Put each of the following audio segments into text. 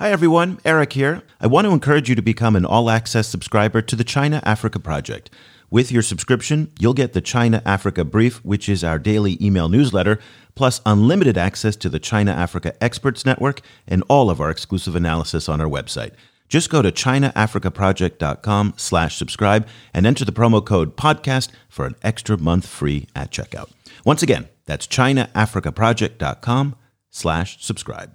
Hi everyone, Eric here. I want to encourage you to become an all access subscriber to the China Africa Project. With your subscription, you'll get the China Africa Brief, which is our daily email newsletter, plus unlimited access to the China Africa Experts Network and all of our exclusive analysis on our website. Just go to chinaafricaproject.com slash subscribe and enter the promo code podcast for an extra month free at checkout. Once again, that's chinaafricaproject.com slash subscribe.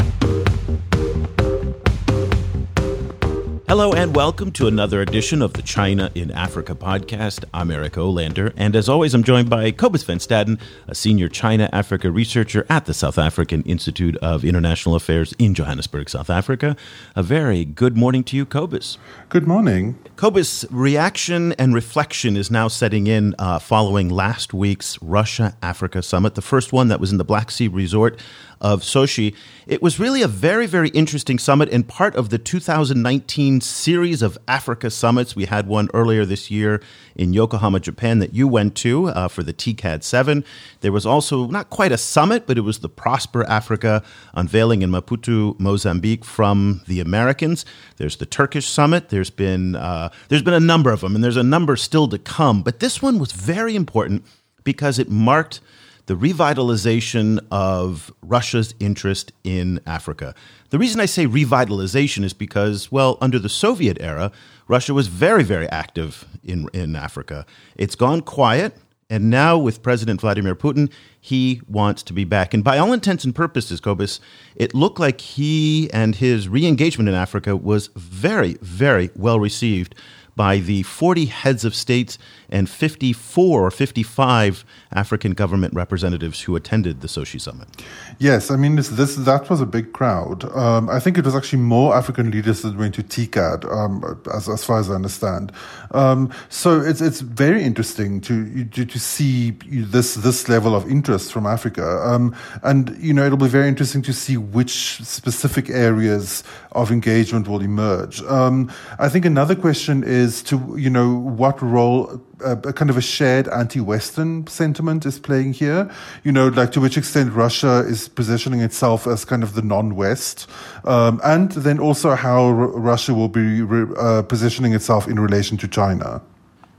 Hello and welcome to another edition of the China in Africa podcast. I'm Eric Olander, and as always, I'm joined by Cobus Van Staden, a senior China Africa researcher at the South African Institute of International Affairs in Johannesburg, South Africa. A very good morning to you, Cobus. Good morning. Cobus, reaction and reflection is now setting in uh, following last week's Russia Africa summit, the first one that was in the Black Sea resort of Sochi. It was really a very, very interesting summit and part of the 2019 series of Africa summits. We had one earlier this year in Yokohama, Japan, that you went to uh, for the TICAD 7. There was also not quite a summit, but it was the Prosper Africa unveiling in Maputo, Mozambique from the Americans. There's the Turkish summit. There's been uh, there's been a number of them, and there's a number still to come. But this one was very important because it marked the revitalization of Russia's interest in Africa. The reason I say revitalization is because, well, under the Soviet era, Russia was very, very active in, in Africa. It's gone quiet, and now with President Vladimir Putin, he wants to be back. And by all intents and purposes, Cobus, it looked like he and his re engagement in Africa was very, very well received by the 40 heads of states and 54 or 55 African government representatives who attended the Sochi summit. Yes, I mean this, this that was a big crowd. Um, I think it was actually more African leaders that went to TICAD, um, as as far as I understand. Um, so it's it's very interesting to to, to see this this level of interest from Africa, um, and you know it'll be very interesting to see which specific areas of engagement will emerge. Um, I think another question is to you know what role a, kind of a shared anti-Western sentiment is playing here. You know, like to which extent Russia is positioning itself as kind of the non-West, um, and then also how R- Russia will be re- uh, positioning itself in relation to China.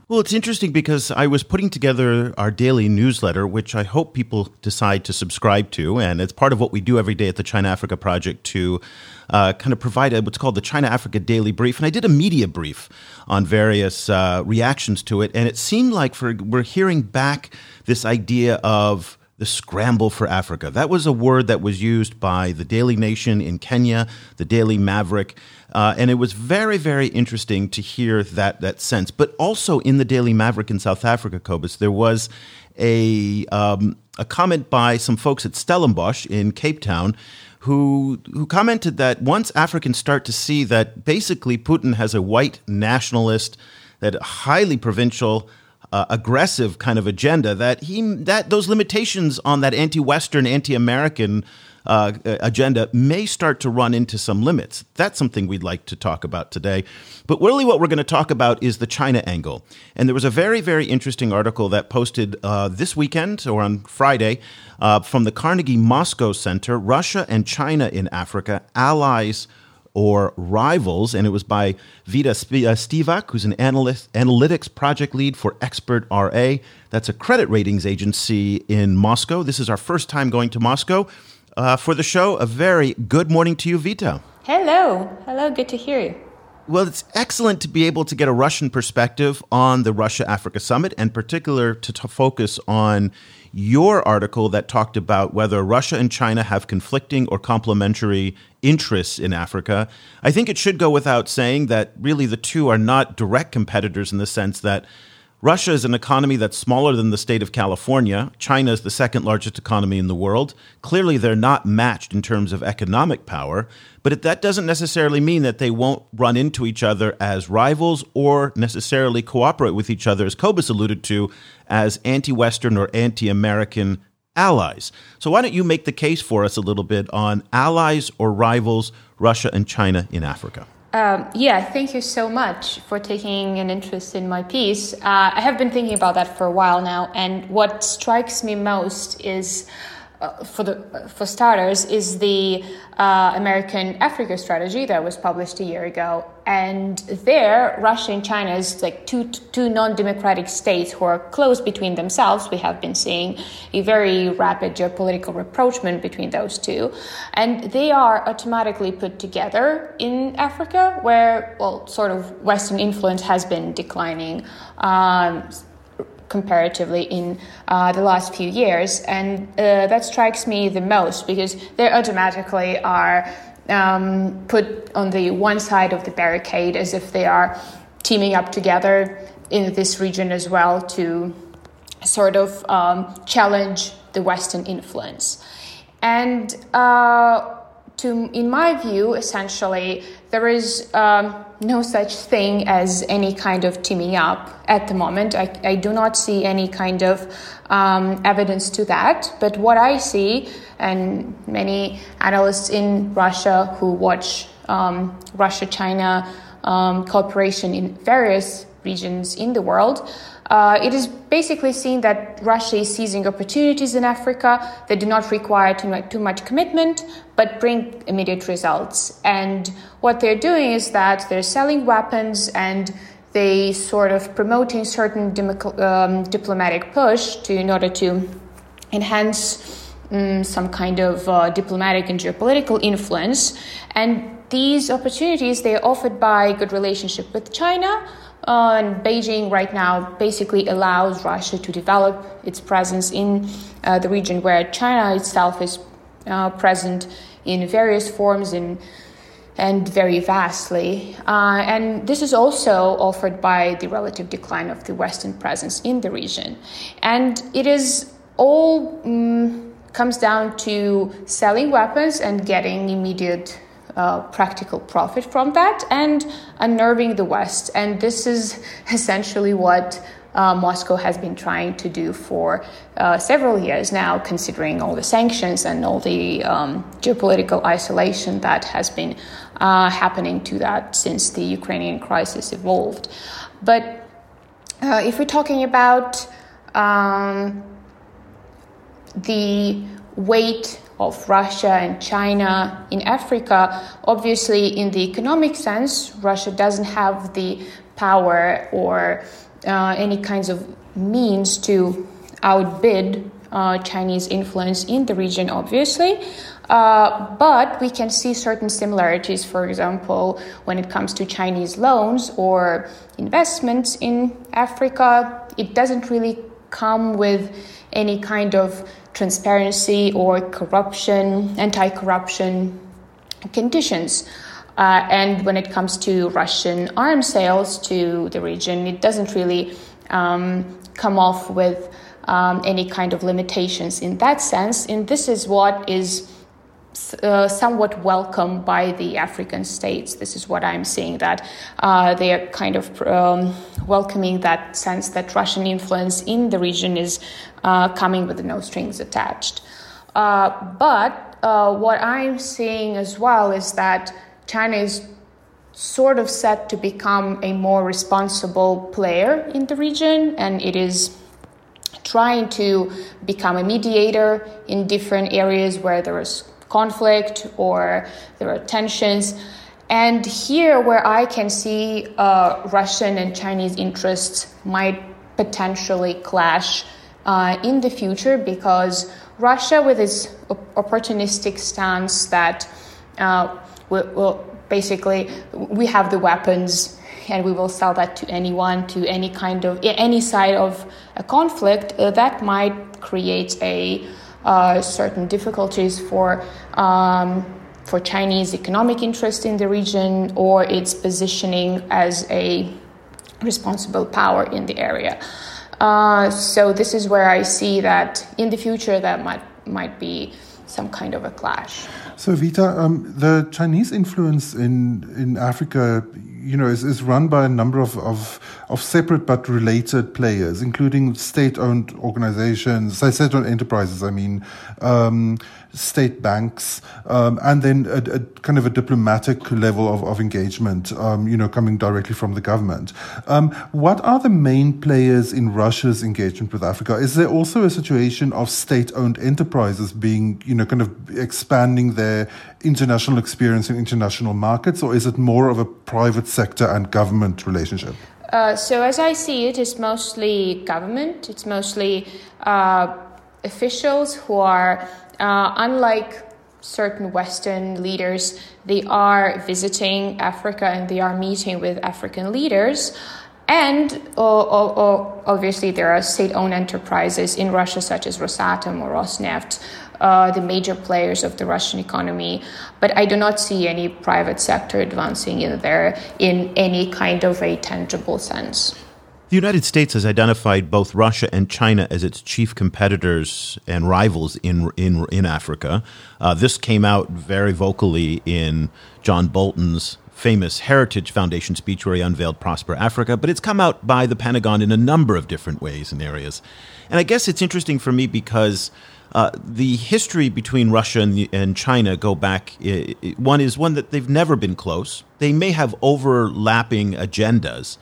Well, it's interesting because I was putting together our daily newsletter, which I hope people decide to subscribe to. And it's part of what we do every day at the China Africa Project to uh, kind of provide a, what's called the China Africa Daily Brief. And I did a media brief on various uh, reactions to it. And it seemed like for, we're hearing back this idea of the scramble for Africa. That was a word that was used by the Daily Nation in Kenya, the Daily Maverick, uh, and it was very, very interesting to hear that that sense. But also in the Daily Maverick in South Africa, Cobus, there was a um, a comment by some folks at Stellenbosch in Cape Town. Who, who commented that once Africans start to see that basically Putin has a white nationalist, that highly provincial, uh, aggressive kind of agenda that he that those limitations on that anti-Western, anti-American uh, agenda may start to run into some limits. That's something we'd like to talk about today. But really, what we're going to talk about is the China angle. And there was a very, very interesting article that posted uh, this weekend or on Friday uh, from the Carnegie Moscow Center Russia and China in Africa, allies or rivals, and it was by Vita uh, Spivak, who's an analyst, analytics project lead for Expert RA. That's a credit ratings agency in Moscow. This is our first time going to Moscow uh, for the show. A very good morning to you, Vita. Hello. Hello. Good to hear you. Well, it's excellent to be able to get a Russian perspective on the Russia Africa Summit, and particular to, to focus on your article that talked about whether Russia and China have conflicting or complementary interests in Africa. I think it should go without saying that really the two are not direct competitors in the sense that Russia is an economy that's smaller than the state of California. China is the second largest economy in the world. Clearly, they're not matched in terms of economic power, but that doesn't necessarily mean that they won't run into each other as rivals or necessarily cooperate with each other, as Cobus alluded to, as anti Western or anti American allies. So, why don't you make the case for us a little bit on allies or rivals, Russia and China in Africa? Um, yeah, thank you so much for taking an interest in my piece. Uh, I have been thinking about that for a while now, and what strikes me most is uh, for the for starters is the uh, American Africa strategy that was published a year ago, and there Russia and China is like two two non-democratic states who are close between themselves. We have been seeing a very rapid geopolitical rapprochement between those two, and they are automatically put together in Africa, where well, sort of Western influence has been declining. Um, comparatively in uh, the last few years. And uh, that strikes me the most because they automatically are um, put on the one side of the barricade as if they are teaming up together in this region as well to sort of um, challenge the Western influence. And uh, to, in my view, essentially, there is um, no such thing as any kind of teaming up at the moment. I, I do not see any kind of um, evidence to that. But what I see, and many analysts in Russia who watch um, Russia China um, cooperation in various regions in the world, uh, it is basically seen that Russia is seizing opportunities in Africa that do not require too much, too much commitment but bring immediate results. And what they're doing is that they're selling weapons and they sort of promoting certain um, diplomatic push to in order to enhance um, some kind of uh, diplomatic and geopolitical influence. And these opportunities they are offered by good relationship with China uh, and Beijing right now basically allows Russia to develop its presence in uh, the region where China itself is uh, present in various forms in, and very vastly. Uh, and this is also offered by the relative decline of the Western presence in the region. And it is all um, comes down to selling weapons and getting immediate uh, practical profit from that and unnerving the West. And this is essentially what uh, Moscow has been trying to do for uh, several years now, considering all the sanctions and all the um, geopolitical isolation that has been uh, happening to that since the Ukrainian crisis evolved. But uh, if we're talking about um, the weight of Russia and China in Africa, obviously, in the economic sense, Russia doesn't have the power or uh, any kinds of means to outbid uh, Chinese influence in the region, obviously. Uh, but we can see certain similarities, for example, when it comes to Chinese loans or investments in Africa. It doesn't really come with any kind of transparency or corruption, anti corruption conditions. Uh, and when it comes to Russian arms sales to the region, it doesn't really um, come off with um, any kind of limitations in that sense. And this is what is uh, somewhat welcomed by the African states. This is what I'm seeing that uh, they are kind of um, welcoming that sense that Russian influence in the region is uh, coming with no strings attached. Uh, but uh, what I'm seeing as well is that China is sort of set to become a more responsible player in the region, and it is trying to become a mediator in different areas where there is conflict or there are tensions. And here, where I can see uh, Russian and Chinese interests might potentially clash uh, in the future, because Russia, with its opportunistic stance that uh, will, will basically we have the weapons and we will sell that to anyone, to any kind of any side of a conflict, uh, that might create a uh, certain difficulties for um, for Chinese economic interest in the region or its positioning as a responsible power in the area. Uh, so this is where I see that in the future that might might be some kind of a clash. So, Vita, um, the Chinese influence in in Africa, you know, is, is run by a number of, of, of separate but related players, including state-owned organizations, state-owned enterprises. I mean, um, state banks, um, and then a, a, kind of a diplomatic level of, of engagement, um, you know, coming directly from the government. Um, what are the main players in Russia's engagement with Africa? Is there also a situation of state-owned enterprises being, you know, kind of expanding their international experience in international markets, or is it more of a private sector and government relationship? Uh, so, as I see it, it's mostly government. It's mostly uh, officials who are uh, unlike certain Western leaders, they are visiting Africa and they are meeting with African leaders. And obviously, there are state owned enterprises in Russia, such as Rosatom or Rosneft, uh, the major players of the Russian economy. But I do not see any private sector advancing in there in any kind of a tangible sense. The United States has identified both Russia and China as its chief competitors and rivals in in in Africa. Uh, this came out very vocally in John Bolton's famous Heritage Foundation speech where he unveiled Prosper Africa, but it's come out by the Pentagon in a number of different ways and areas. And I guess it's interesting for me because uh, the history between Russia and, the, and China go back. one is one that they've never been close. They may have overlapping agendas,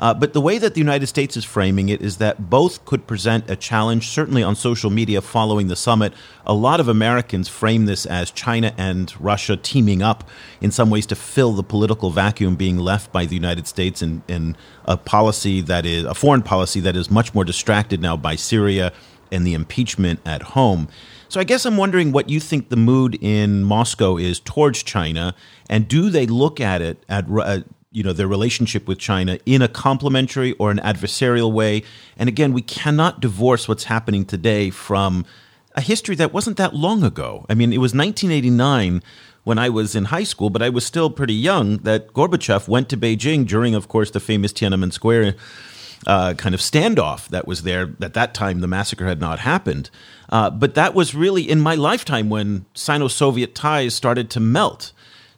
uh, but the way that the United States is framing it is that both could present a challenge, certainly on social media following the summit. A lot of Americans frame this as China and Russia teaming up in some ways to fill the political vacuum being left by the United States in, in a policy that is a foreign policy that is much more distracted now by Syria and the impeachment at home. So I guess I'm wondering what you think the mood in Moscow is towards China, and do they look at it at uh, you know their relationship with China in a complementary or an adversarial way. And again, we cannot divorce what's happening today from a history that wasn't that long ago. I mean, it was 1989 when I was in high school, but I was still pretty young that Gorbachev went to Beijing during, of course, the famous Tiananmen Square. Uh, kind of standoff that was there at that time. The massacre had not happened, uh, but that was really in my lifetime when Sino-Soviet ties started to melt.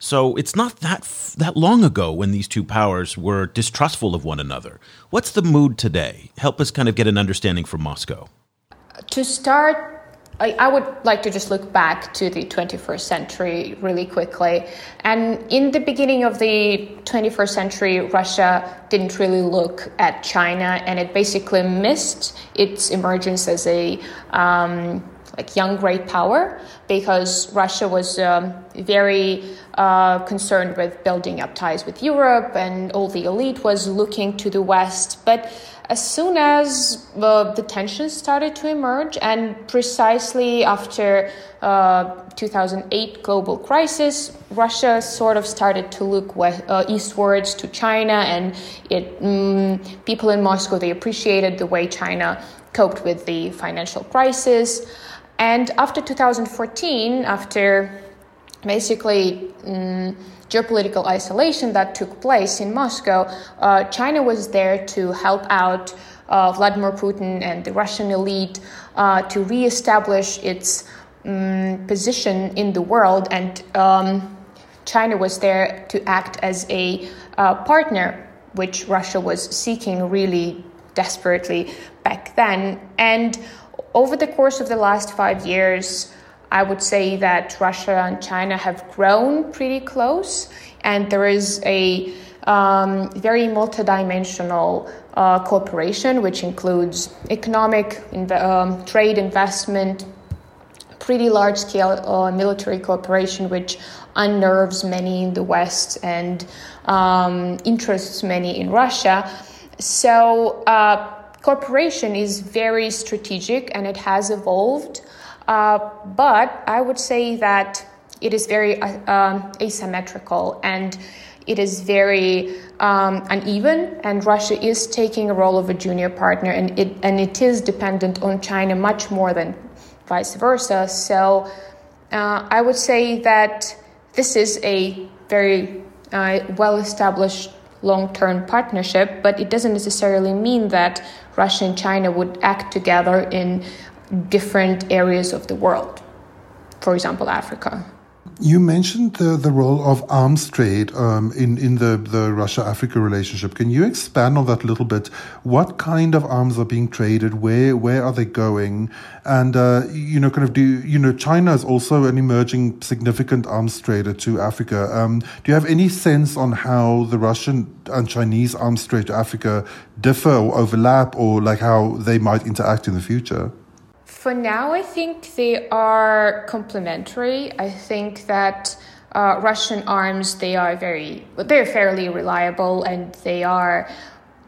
So it's not that that long ago when these two powers were distrustful of one another. What's the mood today? Help us kind of get an understanding from Moscow. To start, I, I, would like to just look back to the 21st century really quickly. And in the beginning of the 21st century, Russia didn't really look at China, and it basically missed its emergence as a um, like young great power because Russia was um, very uh, concerned with building up ties with Europe and all the elite was looking to the West. But as soon as uh, the tensions started to emerge, and precisely after uh, 2008 global crisis, Russia sort of started to look west, uh, eastwards to China, and it um, people in Moscow they appreciated the way China coped with the financial crisis. And after 2014, after basically um, geopolitical isolation that took place in Moscow, uh, China was there to help out uh, Vladimir Putin and the Russian elite uh, to reestablish its um, position in the world. And um, China was there to act as a uh, partner, which Russia was seeking really desperately back then. And over the course of the last five years, I would say that Russia and China have grown pretty close, and there is a um, very multidimensional uh, cooperation, which includes economic, um, trade, investment, pretty large scale uh, military cooperation, which unnerves many in the West and um, interests many in Russia. So, uh, Cooperation is very strategic and it has evolved, uh, but I would say that it is very uh, um, asymmetrical and it is very um, uneven, and Russia is taking a role of a junior partner, and it and it is dependent on China much more than vice versa. So uh, I would say that this is a very uh, well established long term partnership, but it doesn't necessarily mean that Russia and China would act together in different areas of the world. for example, Africa. You mentioned the, the role of arms trade um, in, in the, the Russia Africa relationship. Can you expand on that a little bit? What kind of arms are being traded? Where where are they going? And, uh, you know, kind of do, you know, China is also an emerging significant arms trader to Africa. Um, do you have any sense on how the Russian and Chinese arms trade to Africa differ or overlap or like how they might interact in the future? For now, I think they are complementary. I think that uh, Russian arms they are very they're fairly reliable and they are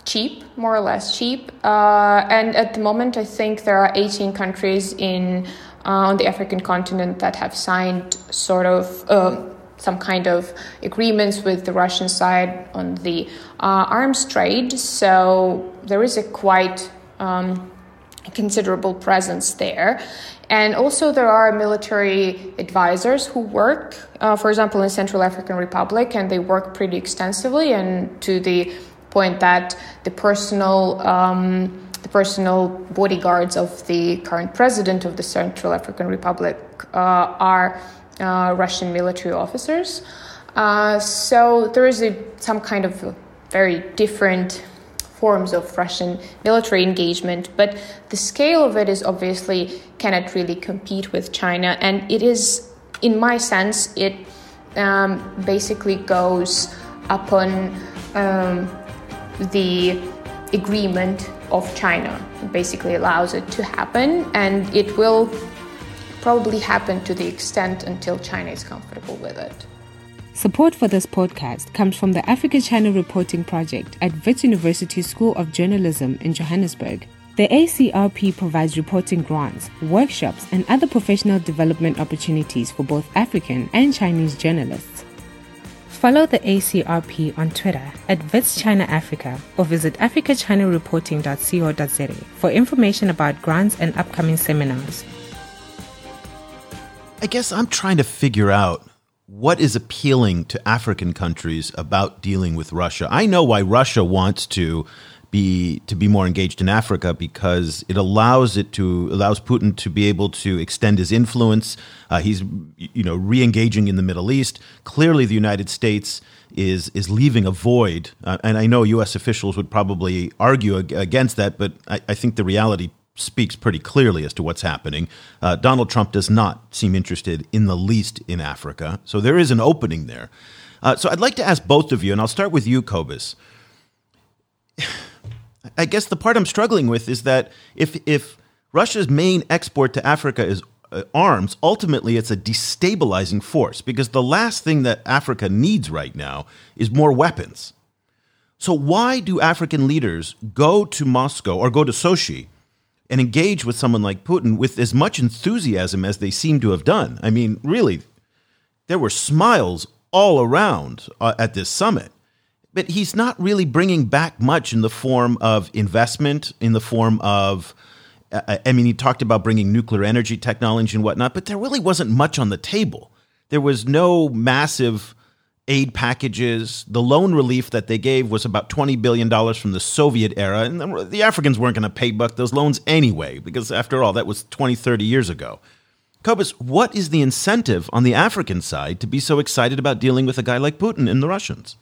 cheap, more or less cheap. Uh, and at the moment, I think there are 18 countries in uh, on the African continent that have signed sort of. Um, some kind of agreements with the Russian side on the uh, arms trade. So there is a quite um, considerable presence there. And also, there are military advisors who work, uh, for example, in Central African Republic, and they work pretty extensively, and to the point that the personal um, the personal bodyguards of the current president of the Central African Republic uh, are uh, Russian military officers. Uh, so there is a, some kind of very different forms of Russian military engagement, but the scale of it is obviously cannot really compete with China, and it is, in my sense, it um, basically goes upon um, the agreement of China. It basically allows it to happen, and it will probably happen to the extent until China is comfortable with it. Support for this podcast comes from the Africa China Reporting Project at Wits University School of Journalism in Johannesburg. The ACRP provides reporting grants, workshops, and other professional development opportunities for both African and Chinese journalists. Follow the ACRP on Twitter at Wits China Africa or visit africachinareporting.co.za for information about grants and upcoming seminars. I guess I'm trying to figure out what is appealing to African countries about dealing with Russia? I know why Russia wants to be to be more engaged in Africa because it allows it to allows Putin to be able to extend his influence. Uh, he's you know re-engaging in the Middle East. Clearly, the United States is is leaving a void, uh, and I know U.S. officials would probably argue against that, but I, I think the reality speaks pretty clearly as to what's happening. Uh, Donald Trump does not seem interested in the least in Africa, so there is an opening there. Uh, so I'd like to ask both of you, and I'll start with you, Cobus. I guess the part I'm struggling with is that if if Russia's main export to Africa is uh, arms, ultimately it's a destabilizing force because the last thing that Africa needs right now is more weapons. So why do African leaders go to Moscow or go to Sochi and engage with someone like Putin with as much enthusiasm as they seem to have done. I mean, really, there were smiles all around uh, at this summit. But he's not really bringing back much in the form of investment, in the form of, uh, I mean, he talked about bringing nuclear energy technology and whatnot, but there really wasn't much on the table. There was no massive aid packages. The loan relief that they gave was about $20 billion from the Soviet era. And the Africans weren't going to pay back those loans anyway, because after all, that was 20, 30 years ago. Cobus, what is the incentive on the African side to be so excited about dealing with a guy like Putin and the Russians?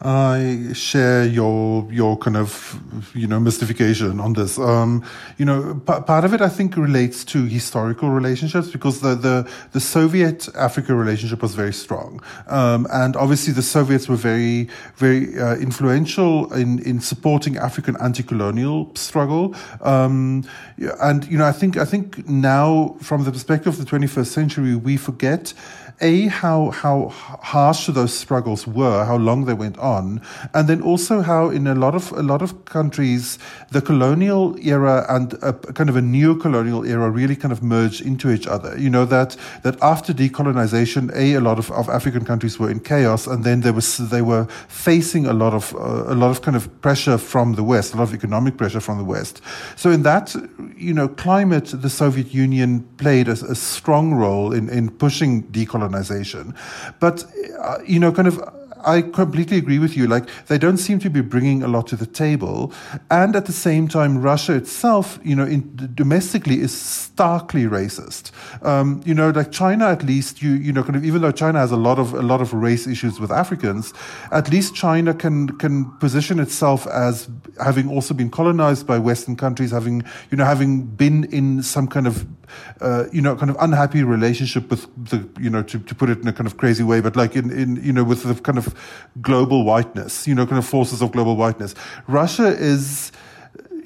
I share your your kind of you know mystification on this. Um, you know, p- part of it I think relates to historical relationships because the the, the Soviet Africa relationship was very strong, um, and obviously the Soviets were very very uh, influential in in supporting African anti-colonial struggle. Um, and you know, I think I think now from the perspective of the 21st century, we forget a how how harsh those struggles were, how long they went on, and then also how in a lot of a lot of countries the colonial era and a, kind of a neo-colonial era really kind of merged into each other. You know that that after decolonization, a a lot of, of African countries were in chaos, and then there was they were facing a lot of uh, a lot of kind of pressure from the West, a lot of economic pressure from the West. So in that you know climate, the Soviet Union played a, a strong role in in pushing decolonization colonization. But, uh, you know, kind of I completely agree with you. Like they don't seem to be bringing a lot to the table, and at the same time, Russia itself, you know, in, domestically is starkly racist. Um, you know, like China, at least you you know, kind of even though China has a lot of a lot of race issues with Africans, at least China can can position itself as having also been colonized by Western countries, having you know having been in some kind of uh, you know kind of unhappy relationship with the you know to, to put it in a kind of crazy way, but like in in you know with the kind of global whiteness, you know, kind of forces of global whiteness. Russia is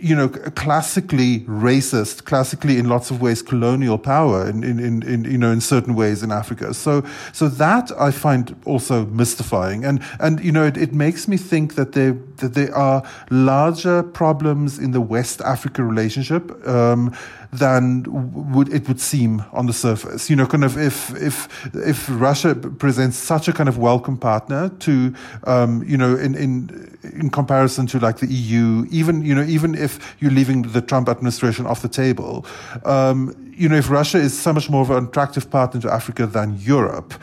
you know, classically racist, classically in lots of ways colonial power in, in, in, in, you know, in certain ways in Africa. So, so that I find also mystifying. And, and, you know, it, it makes me think that there, that there are larger problems in the West Africa relationship, um, than would it would seem on the surface. You know, kind of if if if Russia presents such a kind of welcome partner to, um, you know, in in in comparison to like the EU, even you know, even if you're leaving the Trump administration off the table, um, you know, if Russia is so much more of an attractive partner to Africa than Europe,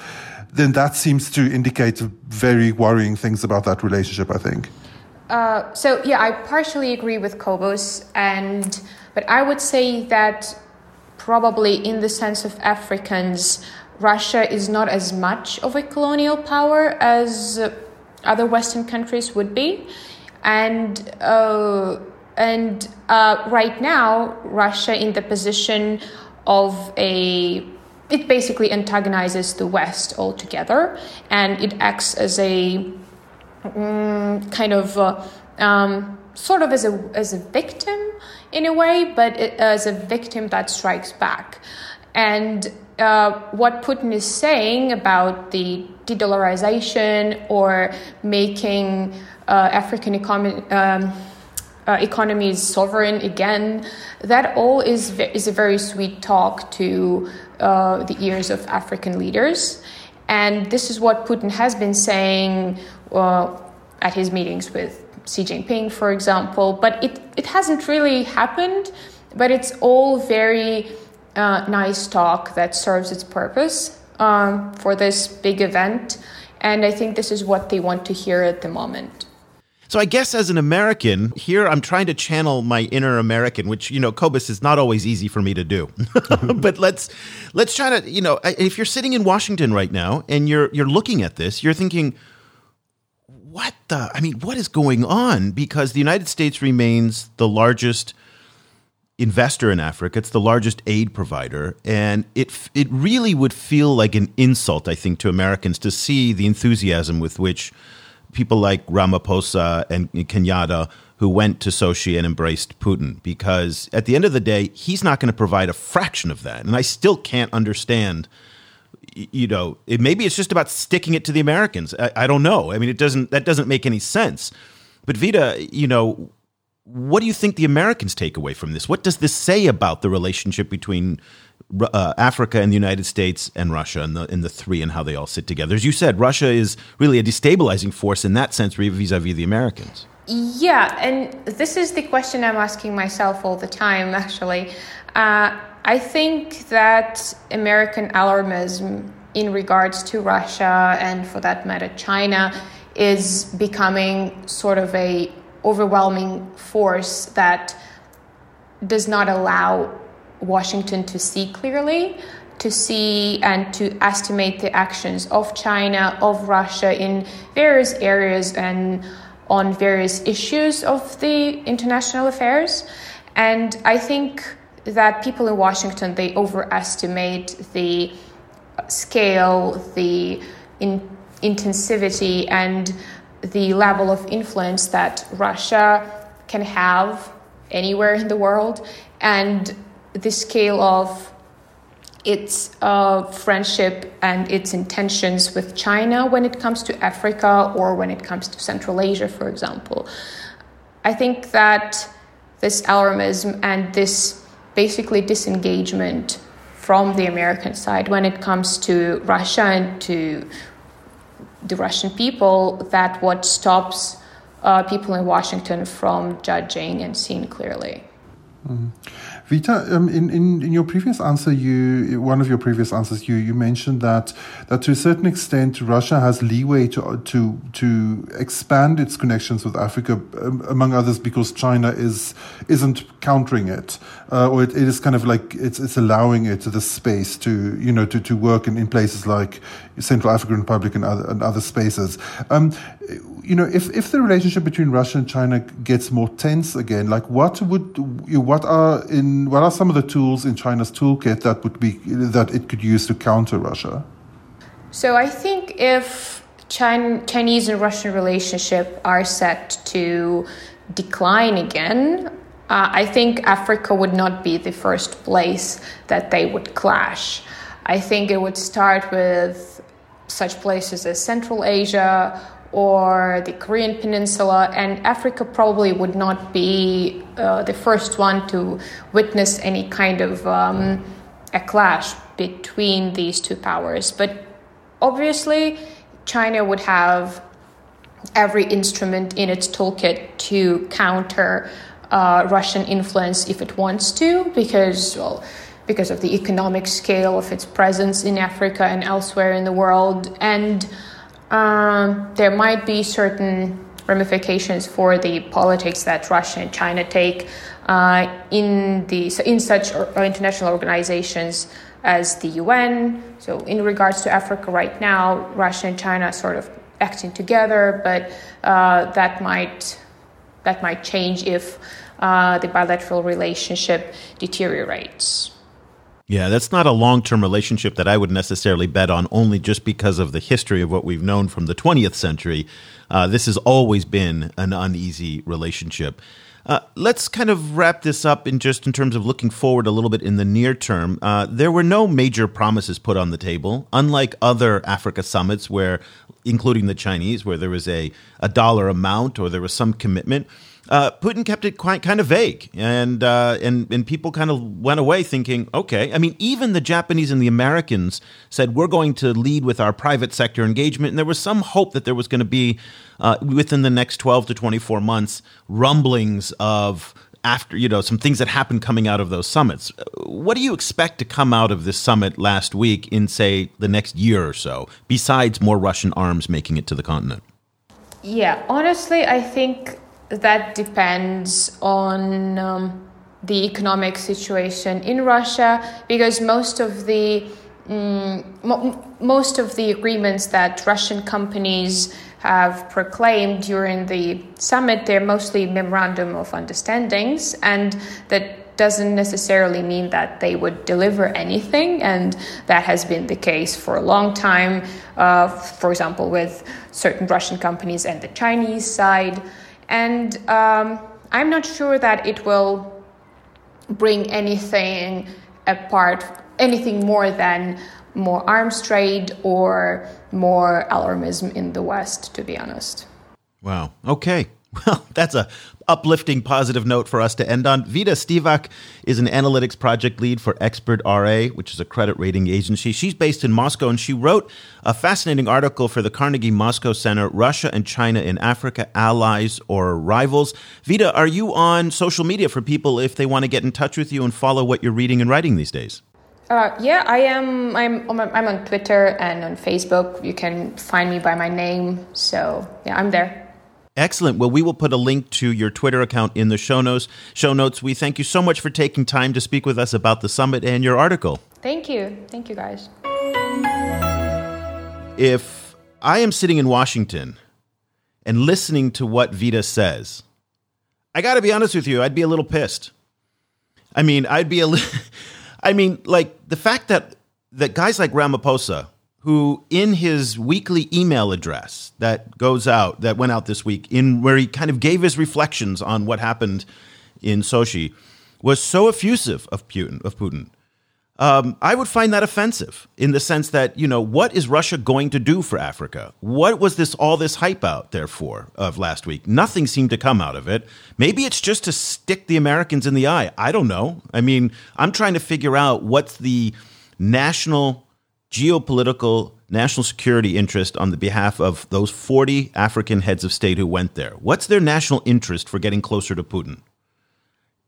then that seems to indicate very worrying things about that relationship. I think. Uh, so yeah, I partially agree with Cobus, and but I would say that probably in the sense of Africans, Russia is not as much of a colonial power as other Western countries would be, and uh, and uh, right now Russia in the position of a it basically antagonizes the West altogether, and it acts as a mm, kind of uh, um, sort of as a as a victim in a way, but as a victim that strikes back. And uh, what Putin is saying about the de-dollarization or making uh, African economy, um, uh, economies sovereign again, that all is is a very sweet talk to uh, the ears of African leaders. And this is what Putin has been saying uh, at his meetings with Xi Jinping, for example. But it, it hasn't really happened, but it's all very uh, nice talk that serves its purpose um, for this big event. And I think this is what they want to hear at the moment. So I guess as an American, here I'm trying to channel my inner American, which you know, Cobus is not always easy for me to do. but let's let's try to, you know, if you're sitting in Washington right now and you're you're looking at this, you're thinking, what the? I mean, what is going on? Because the United States remains the largest investor in Africa. It's the largest aid provider, and it it really would feel like an insult, I think, to Americans to see the enthusiasm with which people like Ramaphosa and Kenyatta, who went to Sochi and embraced Putin, because at the end of the day, he's not going to provide a fraction of that, and I still can't understand you know, it, maybe it's just about sticking it to the Americans. I, I, don't know. I mean, it doesn't that doesn't make any sense. But Vita, you know, what do you think the Americans take away from this? What does this say about the relationship between uh, Africa and the United States and Russia and the in the three and how they all sit together? As you said, Russia is really a destabilizing force in that sense vis-a-vis the Americans. Yeah, and this is the question I'm asking myself all the time, actually. Uh, I think that American alarmism in regards to Russia and for that matter China is becoming sort of a overwhelming force that does not allow Washington to see clearly, to see and to estimate the actions of China, of Russia in various areas and on various issues of the international affairs. And I think that people in Washington they overestimate the scale, the in, intensivity, and the level of influence that Russia can have anywhere in the world, and the scale of its uh, friendship and its intentions with China when it comes to Africa or when it comes to Central Asia, for example. I think that this alarmism and this basically disengagement from the American side when it comes to Russia and to the Russian people that what stops uh, people in Washington from judging and seeing clearly. Mm. Vita, um, in, in, in your previous answer, you one of your previous answers, you, you mentioned that that to a certain extent, Russia has leeway to to to expand its connections with Africa, um, among others, because China is isn't countering it, uh, or it, it is kind of like it's it's allowing it the space to you know to, to work in, in places like Central African Republic and other and other spaces. Um, you know, if, if the relationship between Russia and China gets more tense again, like what would what are in what are some of the tools in China's toolkit that would be that it could use to counter Russia? So I think if China, Chinese and Russian relationship are set to decline again, uh, I think Africa would not be the first place that they would clash. I think it would start with such places as Central Asia or the Korean Peninsula, and Africa probably would not be uh, the first one to witness any kind of um, a clash between these two powers. But obviously, China would have every instrument in its toolkit to counter uh, Russian influence if it wants to, because well, because of the economic scale of its presence in Africa and elsewhere in the world, and um, there might be certain ramifications for the politics that Russia and China take uh, in the in such international organizations as the UN. So, in regards to Africa right now, Russia and China sort of acting together, but uh, that might that might change if uh, the bilateral relationship deteriorates. Yeah, that's not a long term relationship that I would necessarily bet on only just because of the history of what we've known from the 20th century. Uh, this has always been an uneasy relationship. Uh, let's kind of wrap this up in just in terms of looking forward a little bit in the near term. Uh, there were no major promises put on the table, unlike other Africa summits, where, including the Chinese, where there was a, a dollar amount or there was some commitment uh, Putin kept it quite kind of vague, and uh, and and people kind of went away thinking, okay. I mean, even the Japanese and the Americans said we're going to lead with our private sector engagement, and there was some hope that there was going to be uh, within the next twelve to twenty four months rumblings of after you know some things that happened coming out of those summits. What do you expect to come out of this summit last week in say the next year or so, besides more Russian arms making it to the continent? Yeah, honestly, I think that depends on um, the economic situation in Russia because most of the um, mo- most of the agreements that Russian companies have proclaimed during the summit they're mostly memorandum of understandings and that doesn't necessarily mean that they would deliver anything and that has been the case for a long time uh, for example with certain Russian companies and the Chinese side and um, I'm not sure that it will bring anything apart, anything more than more arms trade or more alarmism in the West, to be honest. Wow. Okay. Well, that's a uplifting, positive note for us to end on. Vita Spivak is an analytics project lead for Expert RA, which is a credit rating agency. She's based in Moscow, and she wrote a fascinating article for the Carnegie Moscow Center Russia and China in Africa, Allies or Rivals. Vita, are you on social media for people if they want to get in touch with you and follow what you're reading and writing these days? Uh, yeah, I am. I'm. I'm on Twitter and on Facebook. You can find me by my name. So yeah, I'm there. Excellent. Well, we will put a link to your Twitter account in the show notes. Show notes. We thank you so much for taking time to speak with us about the summit and your article. Thank you. Thank you, guys. If I am sitting in Washington and listening to what Vita says, I got to be honest with you, I'd be a little pissed. I mean, I'd be a li- I mean, like the fact that that guys like Ramaphosa who in his weekly email address that goes out that went out this week in where he kind of gave his reflections on what happened in Sochi was so effusive of Putin of Putin. Um, I would find that offensive in the sense that you know what is Russia going to do for Africa? What was this all this hype out there for of last week? Nothing seemed to come out of it. Maybe it's just to stick the Americans in the eye. I don't know. I mean, I'm trying to figure out what's the national geopolitical national security interest on the behalf of those 40 African heads of state who went there? What's their national interest for getting closer to Putin?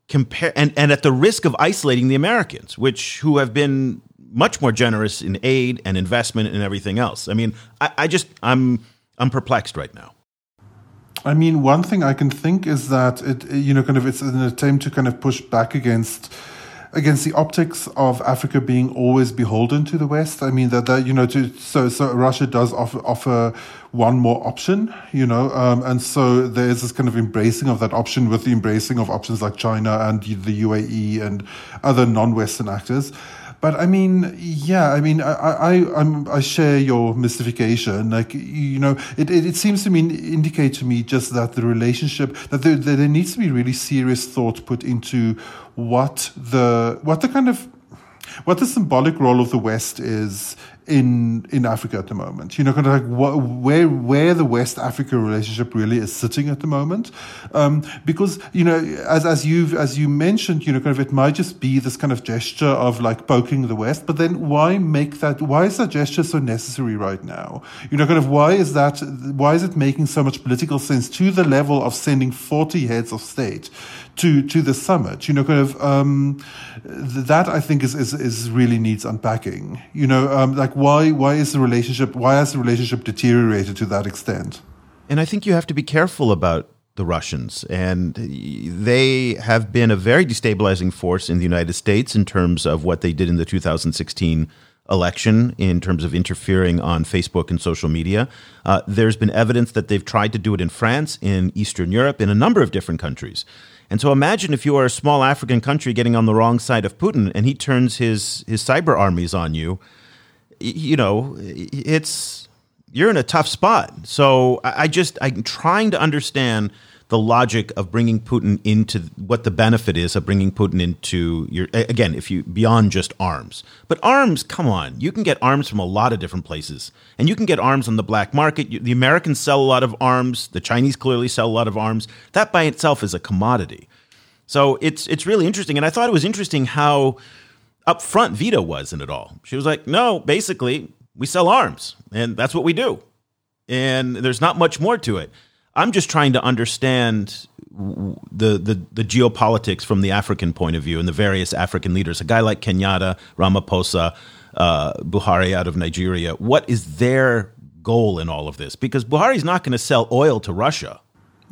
compare and, and at the risk of isolating the Americans, which who have been much more generous in aid and investment and everything else. I mean, I, I just I'm I'm perplexed right now. I mean, one thing I can think is that it, you know, kind of, it's an attempt to kind of push back against against the optics of Africa being always beholden to the West. I mean that that you know, to, so so Russia does offer offer one more option, you know, um, and so there is this kind of embracing of that option with the embracing of options like China and the UAE and other non-Western actors. But I mean, yeah, I mean, I, I, I'm, I share your mystification. Like, you know, it, it, it seems to me, indicate to me just that the relationship, that there, that there needs to be really serious thought put into what the, what the kind of, what the symbolic role of the West is in in Africa at the moment. You know, kind of like what, where where the West Africa relationship really is sitting at the moment, um, because you know, as as you as you mentioned, you know, kind of it might just be this kind of gesture of like poking the West, but then why make that? Why is that gesture so necessary right now? You know, kind of why is that? Why is it making so much political sense to the level of sending forty heads of state to to the summit. You know, kind of um, that I think is, is is really needs unpacking. You know, um, like why why is the relationship why has the relationship deteriorated to that extent? And I think you have to be careful about the Russians, and they have been a very destabilizing force in the United States in terms of what they did in the 2016 election in terms of interfering on Facebook and social media. Uh, there's been evidence that they've tried to do it in France, in Eastern Europe, in a number of different countries. And so imagine if you are a small African country getting on the wrong side of Putin and he turns his, his cyber armies on you. You know, it's you're in a tough spot. So I just I'm trying to understand the logic of bringing Putin into what the benefit is of bringing Putin into your again if you beyond just arms. But arms, come on, you can get arms from a lot of different places, and you can get arms on the black market. The Americans sell a lot of arms. The Chinese clearly sell a lot of arms. That by itself is a commodity. So it's it's really interesting, and I thought it was interesting how upfront Vita was in it all. She was like, "No, basically, we sell arms, and that's what we do, and there's not much more to it." I'm just trying to understand the, the, the geopolitics from the African point of view and the various African leaders. A guy like Kenyatta, Ramaphosa, uh, Buhari out of Nigeria. What is their goal in all of this? Because Buhari's not going to sell oil to Russia.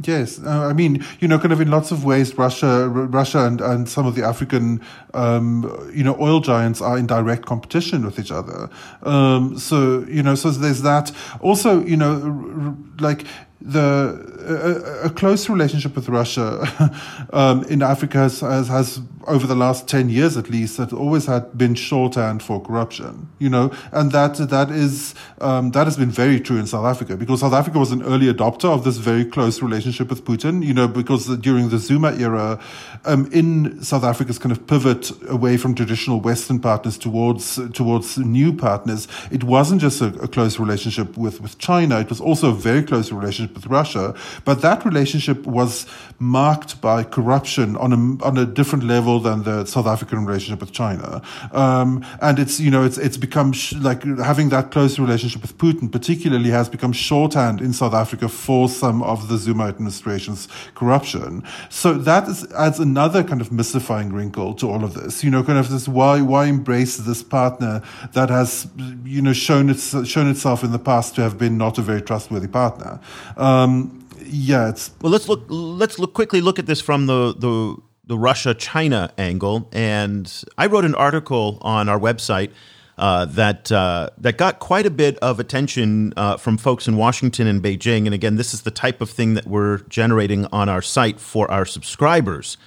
Yes, uh, I mean, you know, kind of in lots of ways, Russia, R- Russia, and, and some of the African, um, you know, oil giants are in direct competition with each other. Um, so you know, so there's that. Also, you know, r- like the a, a, close relationship with Russia um, in Africa has, has, has over the last 10 years at least that always had been shorthand for corruption you know? And that that is um, that has been very true in South Africa because South Africa was an early adopter of this very close relationship with Putin you know because during the Zuma era um, in South Africa's kind of pivot away from traditional Western partners towards towards new partners it wasn't just a, a close relationship with with China it was also a very close relationship with Russia but that relationship was marked by corruption on a on a different level than the South African relationship with China. Um, and it's, you know, it's, it's become sh- like having that close relationship with Putin particularly has become shorthand in South Africa for some of the Zuma administration's corruption. So that is, adds another kind of mystifying wrinkle to all of this. You know, kind of this why, why embrace this partner that has, you know, shown its, shown itself in the past to have been not a very trustworthy partner. Um, yeah, it's well. Let's look. Let's look quickly. Look at this from the the the Russia China angle. And I wrote an article on our website uh, that uh, that got quite a bit of attention uh, from folks in Washington and Beijing. And again, this is the type of thing that we're generating on our site for our subscribers.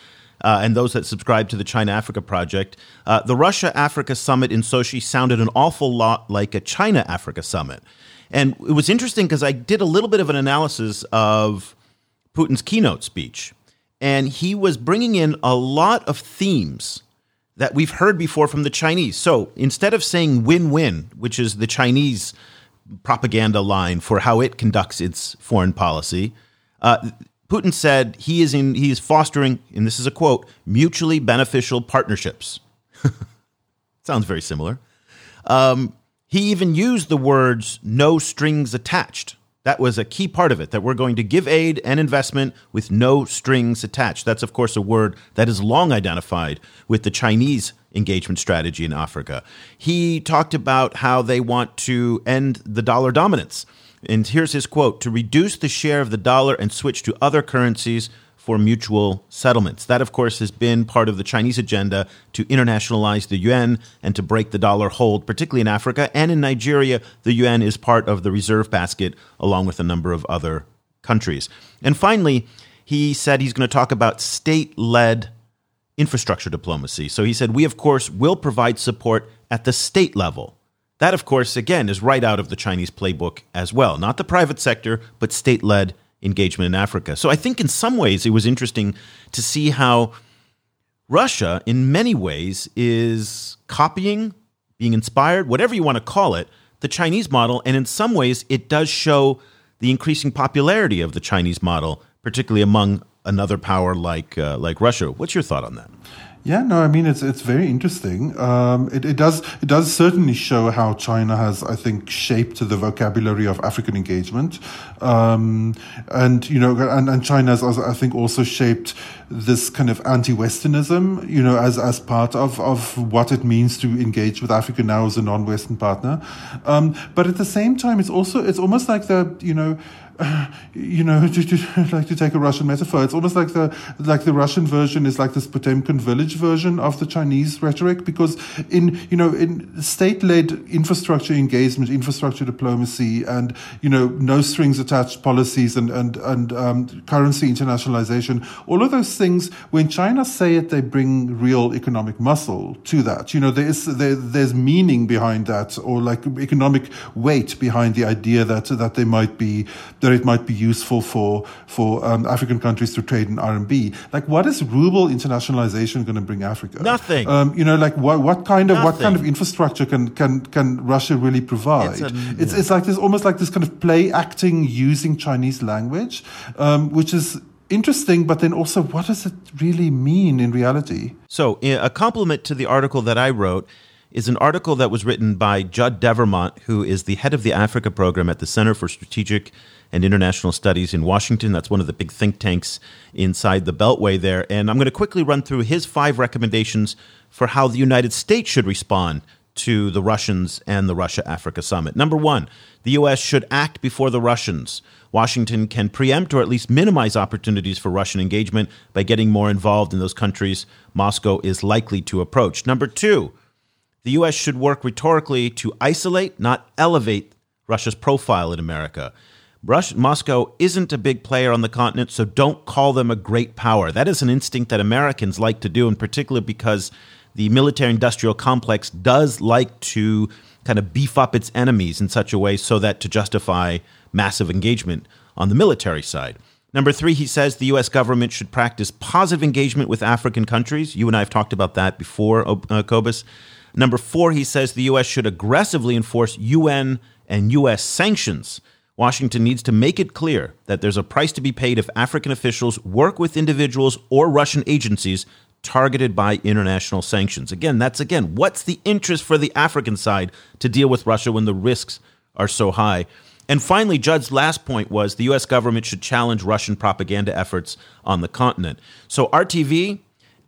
Uh, and those that subscribe to the China Africa Project. Uh, the Russia Africa Summit in Sochi sounded an awful lot like a China Africa Summit. And it was interesting because I did a little bit of an analysis of Putin's keynote speech and he was bringing in a lot of themes that we've heard before from the Chinese. So instead of saying win win, which is the Chinese propaganda line for how it conducts its foreign policy, uh, Putin said he is in he is fostering, and this is a quote, mutually beneficial partnerships. Sounds very similar. Um, he even used the words "no strings attached." That was a key part of it, that we're going to give aid and investment with no strings attached. That's, of course, a word that is long identified with the Chinese engagement strategy in Africa. He talked about how they want to end the dollar dominance. And here's his quote to reduce the share of the dollar and switch to other currencies for mutual settlements. That, of course, has been part of the Chinese agenda to internationalize the yuan and to break the dollar hold, particularly in Africa. And in Nigeria, the yuan is part of the reserve basket along with a number of other countries. And finally, he said he's going to talk about state led infrastructure diplomacy. So he said, We, of course, will provide support at the state level. That, of course, again, is right out of the Chinese playbook as well. Not the private sector, but state led engagement in Africa. So I think in some ways it was interesting to see how Russia, in many ways, is copying, being inspired, whatever you want to call it, the Chinese model. And in some ways, it does show the increasing popularity of the Chinese model, particularly among another power like uh, like Russia. What's your thought on that? Yeah, no, I mean it's it's very interesting. Um, it, it does it does certainly show how China has, I think, shaped the vocabulary of African engagement, um, and you know, and, and China has, I think, also shaped this kind of anti-Westernism, you know, as as part of of what it means to engage with Africa now as a non-Western partner. Um, but at the same time, it's also it's almost like the you know you know, like to take a Russian metaphor, it's almost like the like the Russian version is like this Potemkin village version of the Chinese rhetoric, because in you know in state-led infrastructure engagement, infrastructure diplomacy, and you know no strings attached policies and and and um, currency internationalization, all of those things, when China say it, they bring real economic muscle to that. You know, there is there, there's meaning behind that, or like economic weight behind the idea that that they might be it might be useful for for um, African countries to trade in RMB. Like, what is ruble internationalization going to bring Africa? Nothing. Um, you know, like what what kind of Nothing. what kind of infrastructure can can can Russia really provide? It's, a, it's, yeah. it's like this almost like this kind of play acting using Chinese language, um, which is interesting, but then also, what does it really mean in reality? So, a compliment to the article that I wrote is an article that was written by Judd Devermont, who is the head of the Africa program at the Center for Strategic and International Studies in Washington. That's one of the big think tanks inside the Beltway there. And I'm going to quickly run through his five recommendations for how the United States should respond to the Russians and the Russia Africa summit. Number one, the U.S. should act before the Russians. Washington can preempt or at least minimize opportunities for Russian engagement by getting more involved in those countries Moscow is likely to approach. Number two, the U.S. should work rhetorically to isolate, not elevate, Russia's profile in America. Russia, Moscow isn't a big player on the continent, so don't call them a great power. That is an instinct that Americans like to do, in particular because the military industrial complex does like to kind of beef up its enemies in such a way so that to justify massive engagement on the military side. Number three, he says the U.S. government should practice positive engagement with African countries. You and I have talked about that before, uh, Cobus. Number four, he says the U.S. should aggressively enforce UN and U.S. sanctions Washington needs to make it clear that there's a price to be paid if African officials work with individuals or Russian agencies targeted by international sanctions. Again, that's again, what's the interest for the African side to deal with Russia when the risks are so high? And finally, Judd's last point was the US government should challenge Russian propaganda efforts on the continent. So RTV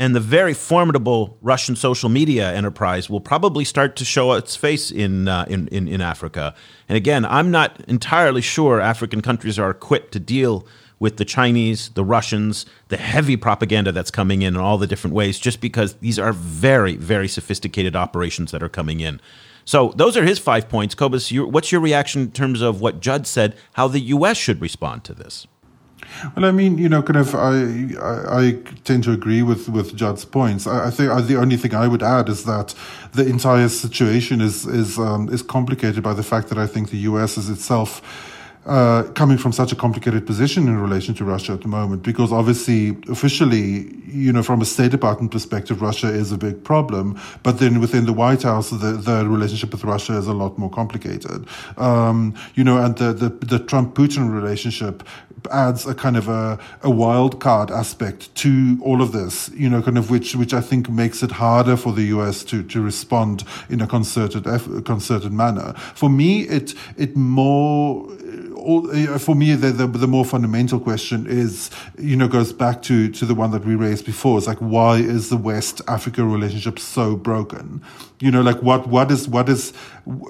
and the very formidable Russian social media enterprise will probably start to show its face in, uh, in, in, in Africa. And again, I'm not entirely sure African countries are equipped to deal with the Chinese, the Russians, the heavy propaganda that's coming in in all the different ways, just because these are very, very sophisticated operations that are coming in. So those are his five points. Cobus, what's your reaction in terms of what Judd said, how the U.S. should respond to this? Well, I mean, you know, kind of, I, I, I tend to agree with, with Judd's points. I, I think I, the only thing I would add is that the entire situation is, is, um, is complicated by the fact that I think the US is itself uh, coming from such a complicated position in relation to Russia at the moment, because obviously, officially, you know, from a State Department perspective, Russia is a big problem. But then within the White House, the, the relationship with Russia is a lot more complicated. Um, you know, and the, the, the Trump Putin relationship adds a kind of a, a wild card aspect to all of this, you know, kind of which, which I think makes it harder for the US to, to respond in a concerted, concerted manner. For me, it, it more, all, for me, the, the, the more fundamental question is, you know, goes back to to the one that we raised before. It's like, why is the West Africa relationship so broken? You know, like what what is what is,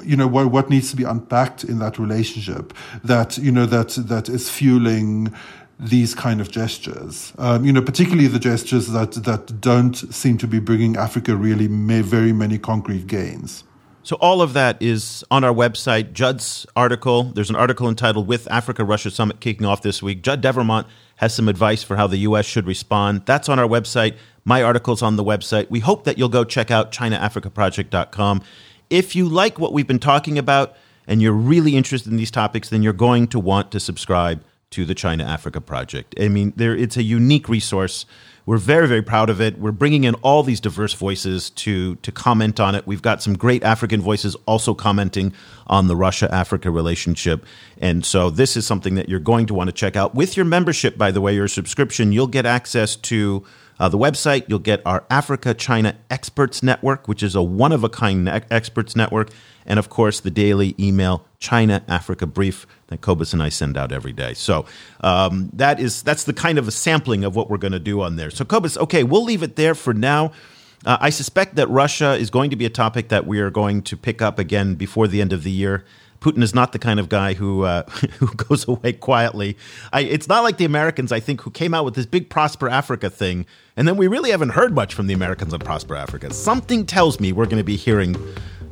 you know, what what needs to be unpacked in that relationship that you know that that is fueling these kind of gestures. Um, you know, particularly the gestures that that don't seem to be bringing Africa really may, very many concrete gains. So all of that is on our website. Judd's article. There's an article entitled "With Africa Russia Summit Kicking Off This Week." Judd Devermont has some advice for how the U.S. should respond. That's on our website. My article's on the website. We hope that you'll go check out ChinaAfricaProject.com. If you like what we've been talking about and you're really interested in these topics, then you're going to want to subscribe to the China Africa Project. I mean, there it's a unique resource. We're very, very proud of it. We're bringing in all these diverse voices to to comment on it. We've got some great African voices also commenting on the Russia Africa relationship, and so this is something that you're going to want to check out. With your membership, by the way, your subscription, you'll get access to uh, the website. You'll get our Africa China Experts Network, which is a one of a kind ne- experts network and of course the daily email China Africa brief that Cobus and I send out every day. So um, that is that's the kind of a sampling of what we're going to do on there. So Cobus, okay, we'll leave it there for now. Uh, I suspect that Russia is going to be a topic that we are going to pick up again before the end of the year. Putin is not the kind of guy who uh, who goes away quietly. I, it's not like the Americans, I think, who came out with this big Prosper Africa thing, and then we really haven't heard much from the Americans on Prosper Africa. Something tells me we're going to be hearing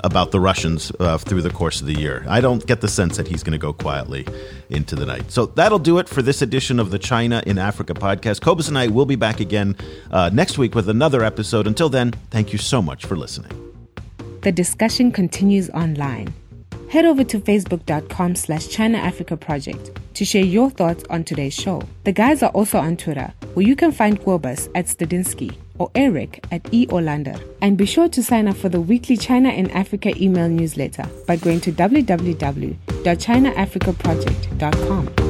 about the Russians uh, through the course of the year. I don't get the sense that he's going to go quietly into the night. So that'll do it for this edition of the China in Africa podcast. Cobus and I will be back again uh, next week with another episode. Until then, thank you so much for listening. The discussion continues online. Head over to facebook.com slash China Africa Project to share your thoughts on today's show. The guys are also on Twitter, where you can find Cobus at stadenesque or Eric at eOlander. And be sure to sign up for the weekly China and Africa email newsletter by going to www.chinaafricaproject.com.